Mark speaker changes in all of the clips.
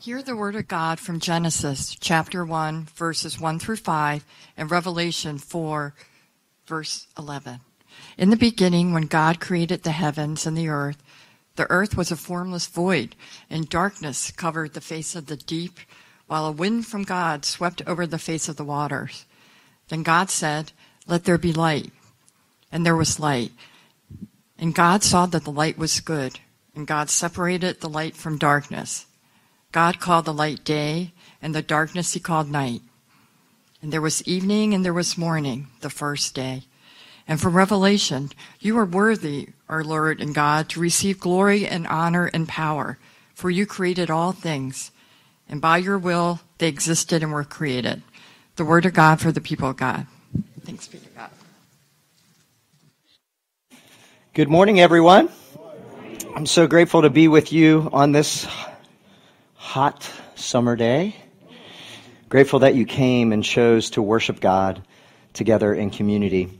Speaker 1: Hear the word of God from Genesis chapter 1, verses 1 through 5, and Revelation 4, verse 11. In the beginning, when God created the heavens and the earth, the earth was a formless void, and darkness covered the face of the deep, while a wind from God swept over the face of the waters. Then God said, Let there be light. And there was light. And God saw that the light was good, and God separated the light from darkness. God called the light day, and the darkness he called night. And there was evening and there was morning, the first day. And from Revelation, you are worthy, our Lord and God, to receive glory and honor and power, for you created all things, and by your will they existed and were created. The word of God for the people of God. Thanks be to God.
Speaker 2: Good morning, everyone. I'm so grateful to be with you on this hot summer day. Grateful that you came and chose to worship God together in community.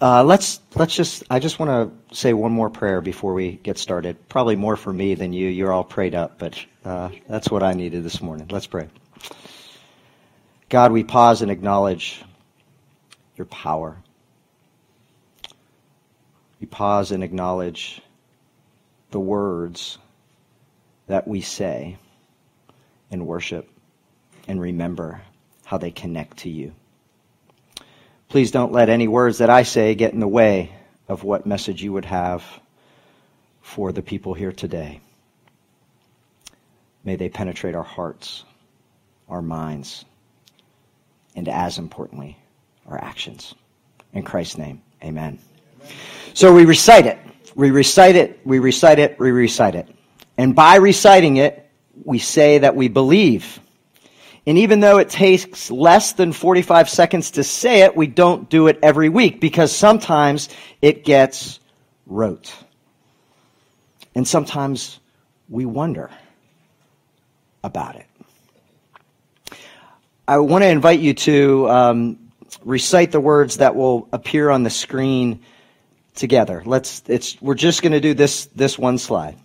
Speaker 2: Uh, let's let's just I just want to say one more prayer before we get started. Probably more for me than you. You're all prayed up, but uh, that's what I needed this morning. Let's pray. God, we pause and acknowledge your power. We pause and acknowledge the words that we say and worship and remember how they connect to you. Please don't let any words that I say get in the way of what message you would have for the people here today. May they penetrate our hearts, our minds, and as importantly, our actions. In Christ's name, amen. amen. So we recite it. We recite it, we recite it, we recite it. And by reciting it, we say that we believe. And even though it takes less than 45 seconds to say it, we don't do it every week because sometimes it gets rote. And sometimes we wonder about it. I want to invite you to um, recite the words that will appear on the screen together. Let's, it's, we're just going to do this, this one slide.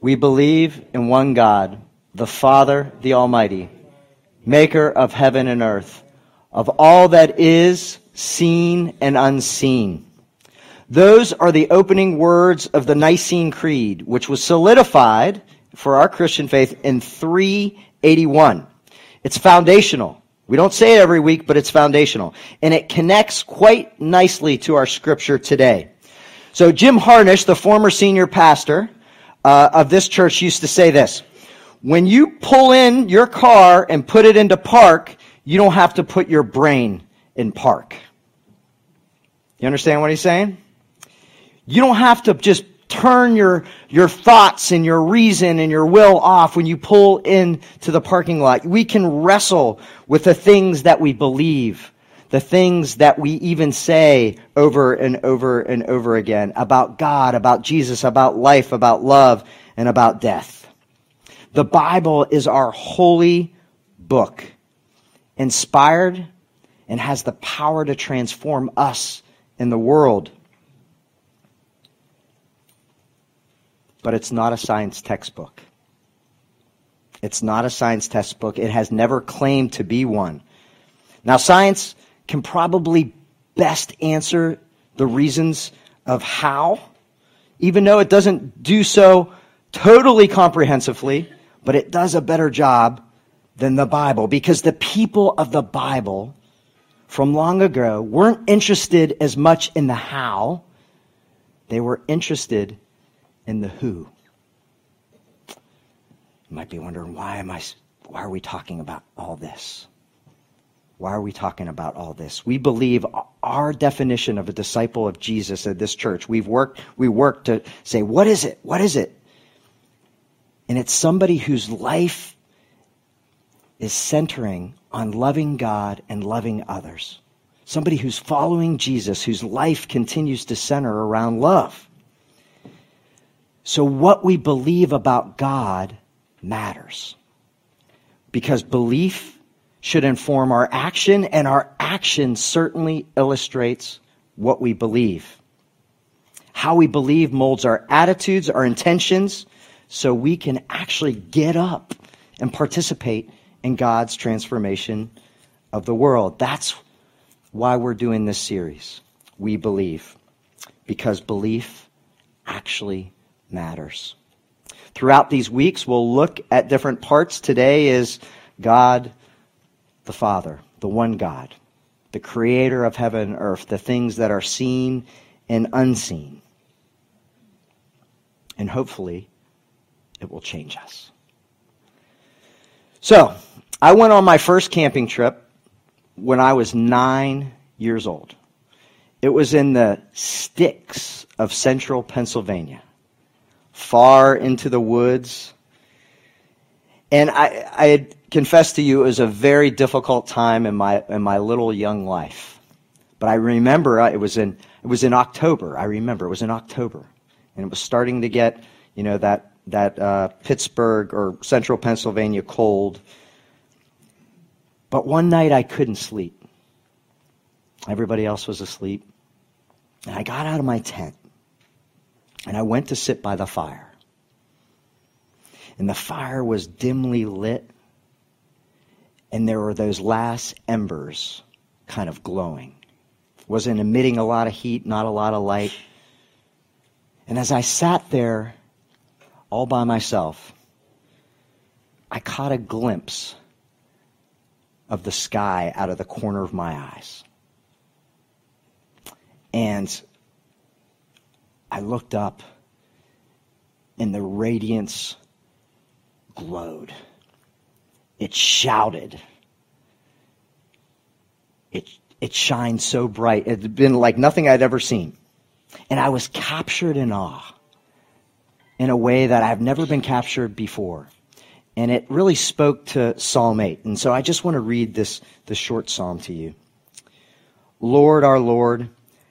Speaker 2: We believe in one God, the Father, the Almighty, maker of heaven and earth, of all that is seen and unseen. Those are the opening words of the Nicene Creed, which was solidified for our Christian faith in 381. It's foundational. We don't say it every week, but it's foundational. And it connects quite nicely to our scripture today. So Jim Harnish, the former senior pastor, uh, of this church used to say this. When you pull in your car and put it into park, you don't have to put your brain in park. You understand what he's saying? You don't have to just turn your, your thoughts and your reason and your will off when you pull into the parking lot. We can wrestle with the things that we believe the things that we even say over and over and over again about God, about Jesus, about life, about love, and about death. The Bible is our holy book, inspired and has the power to transform us in the world. But it's not a science textbook. It's not a science textbook. It has never claimed to be one. Now, science can probably best answer the reasons of how, even though it doesn't do so totally comprehensively, but it does a better job than the Bible because the people of the Bible from long ago weren't interested as much in the how, they were interested in the who. You might be wondering why am I why are we talking about all this? Why are we talking about all this? We believe our definition of a disciple of Jesus at this church. We've worked, we work to say, what is it? What is it? And it's somebody whose life is centering on loving God and loving others. Somebody who's following Jesus, whose life continues to center around love. So what we believe about God matters. Because belief should inform our action, and our action certainly illustrates what we believe. How we believe molds our attitudes, our intentions, so we can actually get up and participate in God's transformation of the world. That's why we're doing this series. We believe. Because belief actually matters. Throughout these weeks, we'll look at different parts. Today is God the Father, the one God, the creator of heaven and earth, the things that are seen and unseen. And hopefully, it will change us. So, I went on my first camping trip when I was nine years old. It was in the sticks of central Pennsylvania, far into the woods. And I, I had confessed to you it was a very difficult time in my, in my little young life. But I remember uh, it was in, it was in October. I remember it was in October. And it was starting to get, you know, that, that uh, Pittsburgh or central Pennsylvania cold. But one night I couldn't sleep. Everybody else was asleep. And I got out of my tent and I went to sit by the fire. And the fire was dimly lit, and there were those last embers kind of glowing. Wasn't emitting a lot of heat, not a lot of light. And as I sat there all by myself, I caught a glimpse of the sky out of the corner of my eyes. And I looked up, and the radiance glowed. It shouted. It, it shined so bright. It had been like nothing I'd ever seen. And I was captured in awe in a way that I've never been captured before. And it really spoke to Psalm 8. And so I just want to read this, this short psalm to you. Lord, our Lord,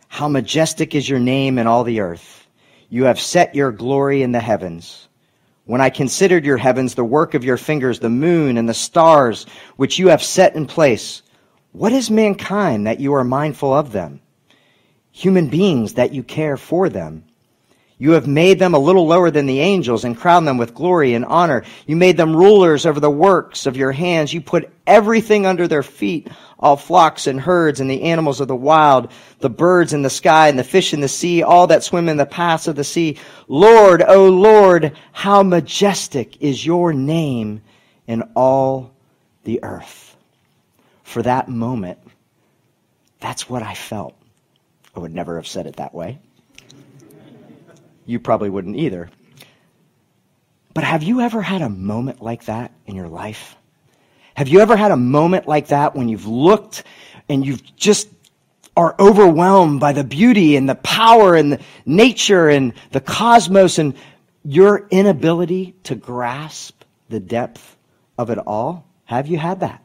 Speaker 2: how majestic is your name in all the earth. You have set your glory in the heavens. When I considered your heavens, the work of your fingers, the moon and the stars, which you have set in place, what is mankind that you are mindful of them? Human beings that you care for them. You have made them a little lower than the angels and crowned them with glory and honor. You made them rulers over the works of your hands. You put everything under their feet, all flocks and herds and the animals of the wild, the birds in the sky and the fish in the sea, all that swim in the paths of the sea. Lord, O Lord, how majestic is your name in all the earth. For that moment, that's what I felt. I would never have said it that way. You probably wouldn't either. But have you ever had a moment like that in your life? Have you ever had a moment like that when you've looked and you've just are overwhelmed by the beauty and the power and the nature and the cosmos and your inability to grasp the depth of it all? Have you had that?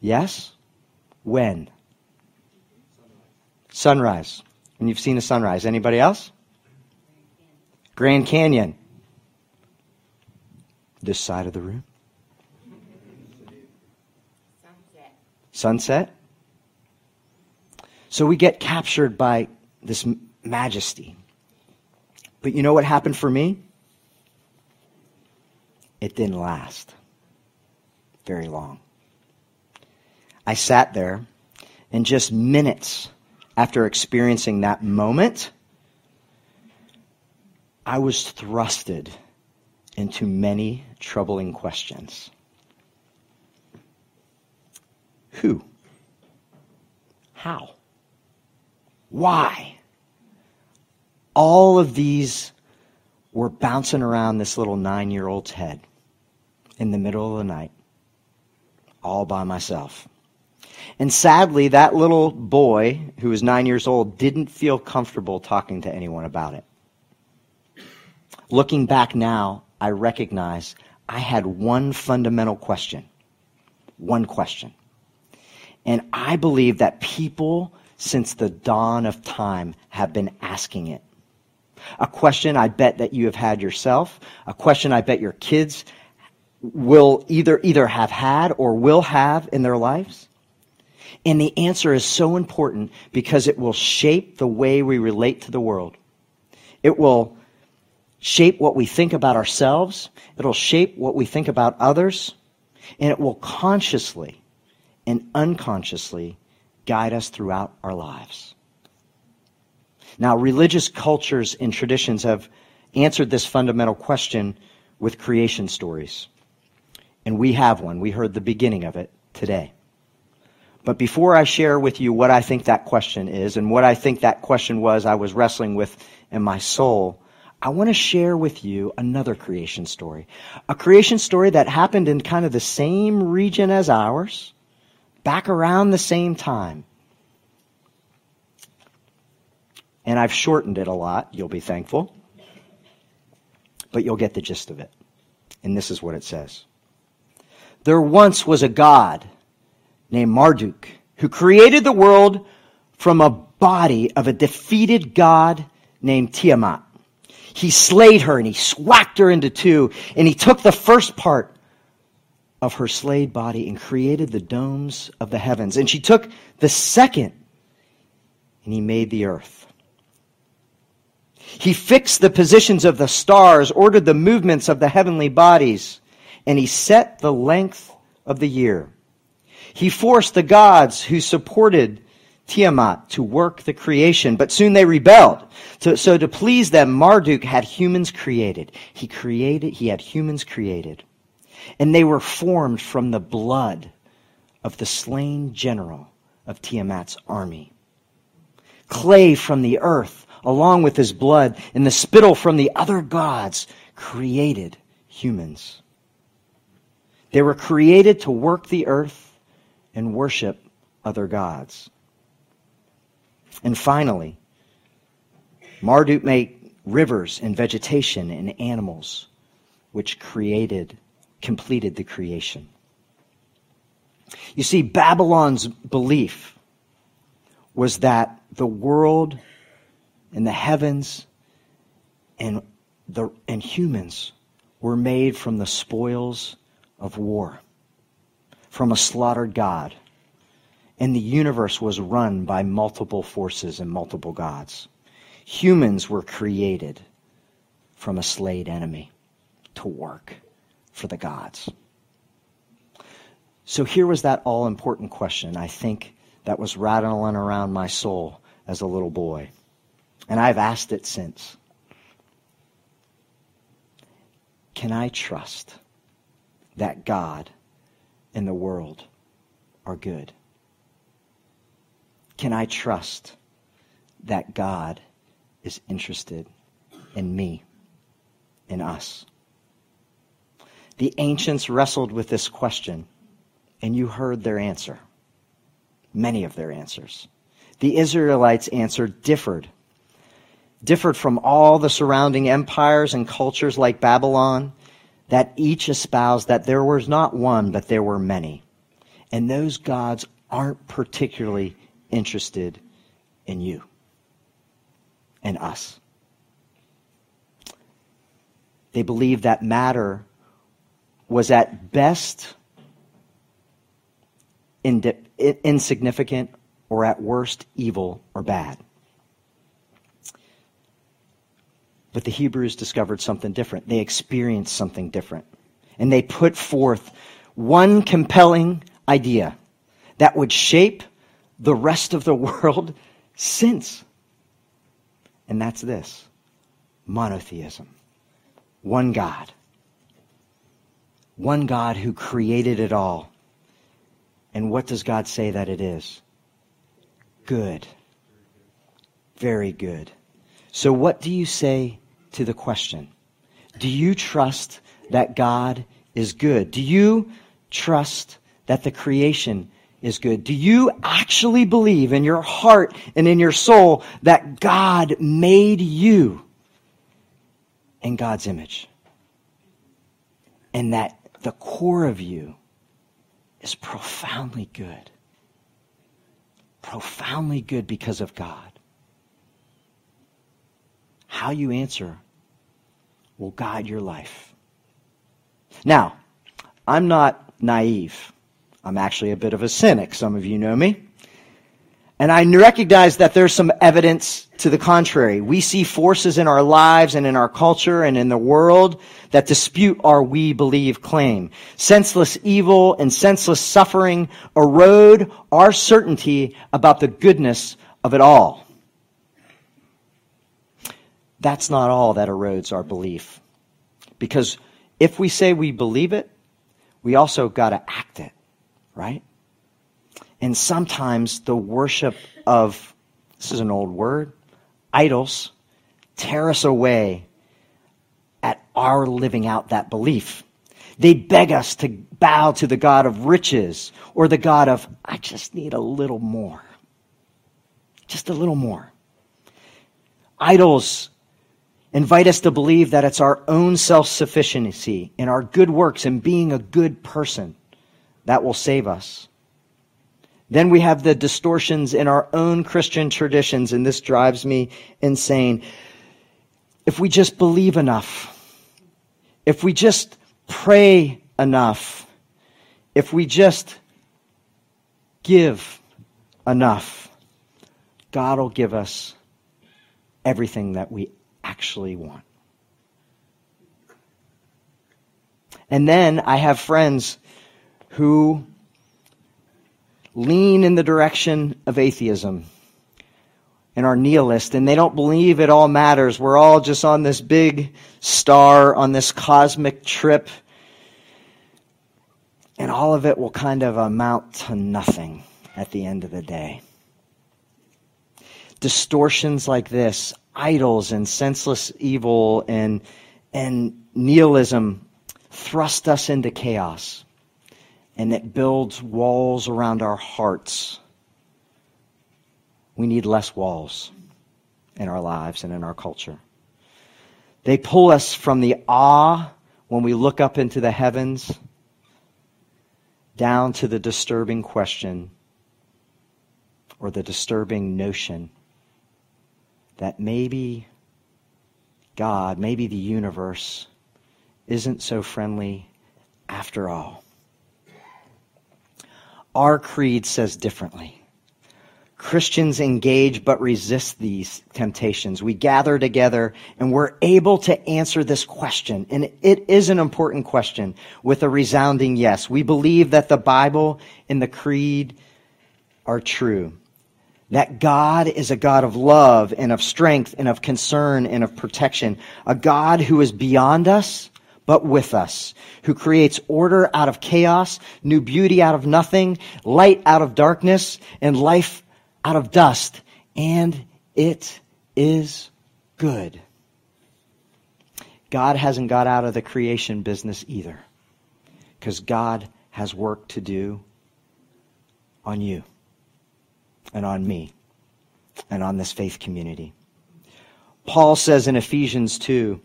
Speaker 2: Yes? When? Sunrise. When you've seen a sunrise. Anybody else? Grand Canyon. This side of the room. Sunset. Sunset. So we get captured by this majesty. But you know what happened for me? It didn't last very long. I sat there, and just minutes after experiencing that moment, I was thrusted into many troubling questions. Who? How? Why? All of these were bouncing around this little nine year old's head in the middle of the night, all by myself. And sadly, that little boy who was nine years old didn't feel comfortable talking to anyone about it. Looking back now, I recognize I had one fundamental question. One question. And I believe that people since the dawn of time have been asking it. A question I bet that you have had yourself, a question I bet your kids will either either have had or will have in their lives. And the answer is so important because it will shape the way we relate to the world. It will shape what we think about ourselves, it'll shape what we think about others, and it will consciously and unconsciously guide us throughout our lives. Now, religious cultures and traditions have answered this fundamental question with creation stories. And we have one. We heard the beginning of it today. But before I share with you what I think that question is and what I think that question was I was wrestling with in my soul, I want to share with you another creation story. A creation story that happened in kind of the same region as ours, back around the same time. And I've shortened it a lot, you'll be thankful. But you'll get the gist of it. And this is what it says There once was a God named Marduk who created the world from a body of a defeated god named Tiamat. He slayed her and he swacked her into two, and he took the first part of her slayed body and created the domes of the heavens. And she took the second and he made the earth. He fixed the positions of the stars, ordered the movements of the heavenly bodies, and he set the length of the year. He forced the gods who supported Tiamat to work the creation, but soon they rebelled. So, so to please them, Marduk had humans created. He created, he had humans created. And they were formed from the blood of the slain general of Tiamat's army. Clay from the earth, along with his blood, and the spittle from the other gods created humans. They were created to work the earth and worship other gods. And finally, Marduk made rivers and vegetation and animals, which created, completed the creation. You see, Babylon's belief was that the world and the heavens and, the, and humans were made from the spoils of war, from a slaughtered God and the universe was run by multiple forces and multiple gods. Humans were created from a slayed enemy to work for the gods. So here was that all important question, I think, that was rattling around my soul as a little boy. And I've asked it since. Can I trust that God and the world are good? Can I trust that God is interested in me, in us? The ancients wrestled with this question, and you heard their answer. Many of their answers. The Israelites' answer differed. Differed from all the surrounding empires and cultures like Babylon, that each espoused that there was not one, but there were many. And those gods aren't particularly interested in you and us. They believed that matter was at best insignificant or at worst evil or bad. But the Hebrews discovered something different. They experienced something different. And they put forth one compelling idea that would shape the rest of the world since. And that's this monotheism. One God. One God who created it all. And what does God say that it is? Good. Very good. So, what do you say to the question? Do you trust that God is good? Do you trust that the creation is good? Do you actually believe in your heart and in your soul that God made you in God's image? And that the core of you is profoundly good. Profoundly good because of God. How you answer will guide your life. Now, I'm not naive. I'm actually a bit of a cynic. Some of you know me. And I recognize that there's some evidence to the contrary. We see forces in our lives and in our culture and in the world that dispute our we believe claim. Senseless evil and senseless suffering erode our certainty about the goodness of it all. That's not all that erodes our belief. Because if we say we believe it, we also got to act it, right? And sometimes the worship of, this is an old word, idols, tear us away at our living out that belief. They beg us to bow to the God of riches or the God of, I just need a little more. Just a little more. Idols invite us to believe that it's our own self sufficiency in our good works and being a good person that will save us. Then we have the distortions in our own Christian traditions, and this drives me insane. If we just believe enough, if we just pray enough, if we just give enough, God will give us everything that we actually want. And then I have friends who lean in the direction of atheism and are nihilist and they don't believe it all matters. We're all just on this big star, on this cosmic trip. And all of it will kind of amount to nothing at the end of the day. Distortions like this, idols and senseless evil and, and nihilism thrust us into chaos and it builds walls around our hearts. We need less walls in our lives and in our culture. They pull us from the awe when we look up into the heavens down to the disturbing question or the disturbing notion that maybe God, maybe the universe, isn't so friendly after all. Our creed says differently. Christians engage but resist these temptations. We gather together and we're able to answer this question. And it is an important question with a resounding yes. We believe that the Bible and the creed are true. That God is a God of love and of strength and of concern and of protection. A God who is beyond us but with us, who creates order out of chaos, new beauty out of nothing, light out of darkness, and life out of dust. And it is good. God hasn't got out of the creation business either, because God has work to do on you and on me and on this faith community. Paul says in Ephesians 2,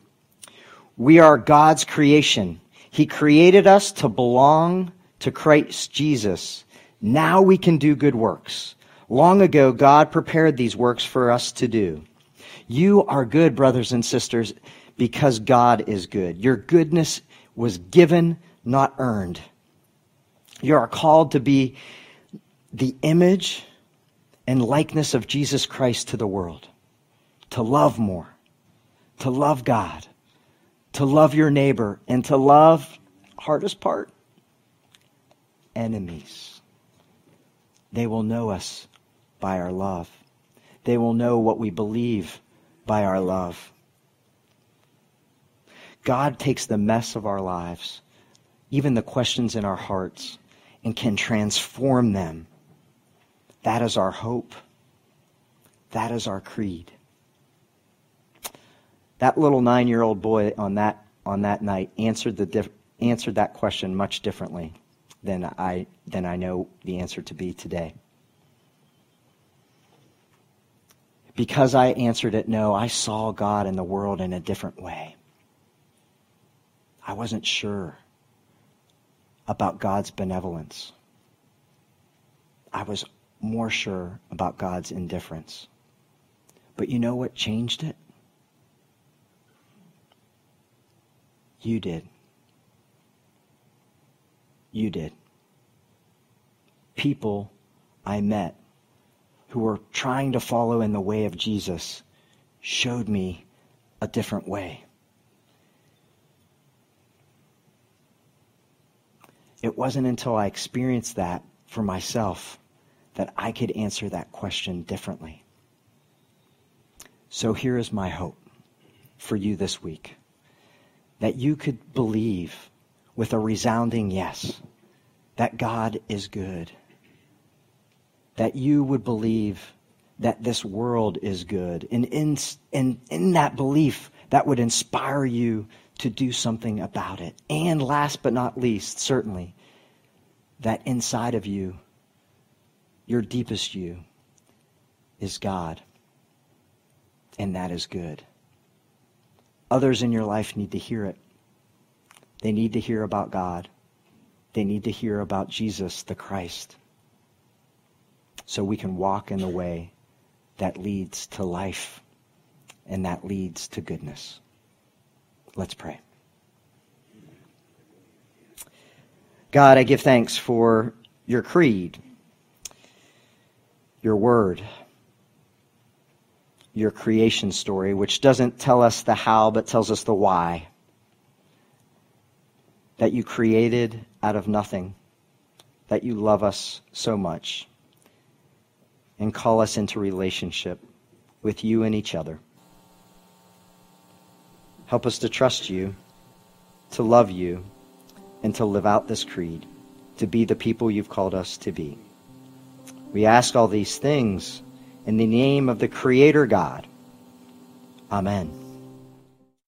Speaker 2: we are God's creation. He created us to belong to Christ Jesus. Now we can do good works. Long ago, God prepared these works for us to do. You are good, brothers and sisters, because God is good. Your goodness was given, not earned. You are called to be the image and likeness of Jesus Christ to the world, to love more, to love God, to love your neighbor, and to love, hardest part, enemies. They will know us by our love. They will know what we believe by our love. God takes the mess of our lives, even the questions in our hearts, and can transform them. That is our hope. That is our creed. That little nine year old boy on that, on that night answered, the diff- answered that question much differently than I, than I know the answer to be today. Because I answered it no, I saw God and the world in a different way. I wasn't sure about God's benevolence. I was more sure about God's indifference. But you know what changed it? You did. You did. People I met who were trying to follow in the way of Jesus showed me a different way. It wasn't until I experienced that for myself that I could answer that question differently. So here is my hope for you this week that you could believe with a resounding yes that God is good, that you would believe that this world is good, and in, in, in that belief, that would inspire you to do something about it. And last but not least, certainly, that inside of you, your deepest you, is God. And that is good. Others in your life need to hear it. They need to hear about God. They need to hear about Jesus the Christ. So we can walk in the way that leads to life and that leads to goodness. Let's pray. God, I give thanks for your creed, your word, your creation story, which doesn't tell us the how, but tells us the why. That you created out of nothing, that you love us so much, and call us into relationship with you and each other. Help us to trust you, to love you, and to live out this creed, to be the people you've called us to be. We ask all these things in the name of the Creator God. Amen.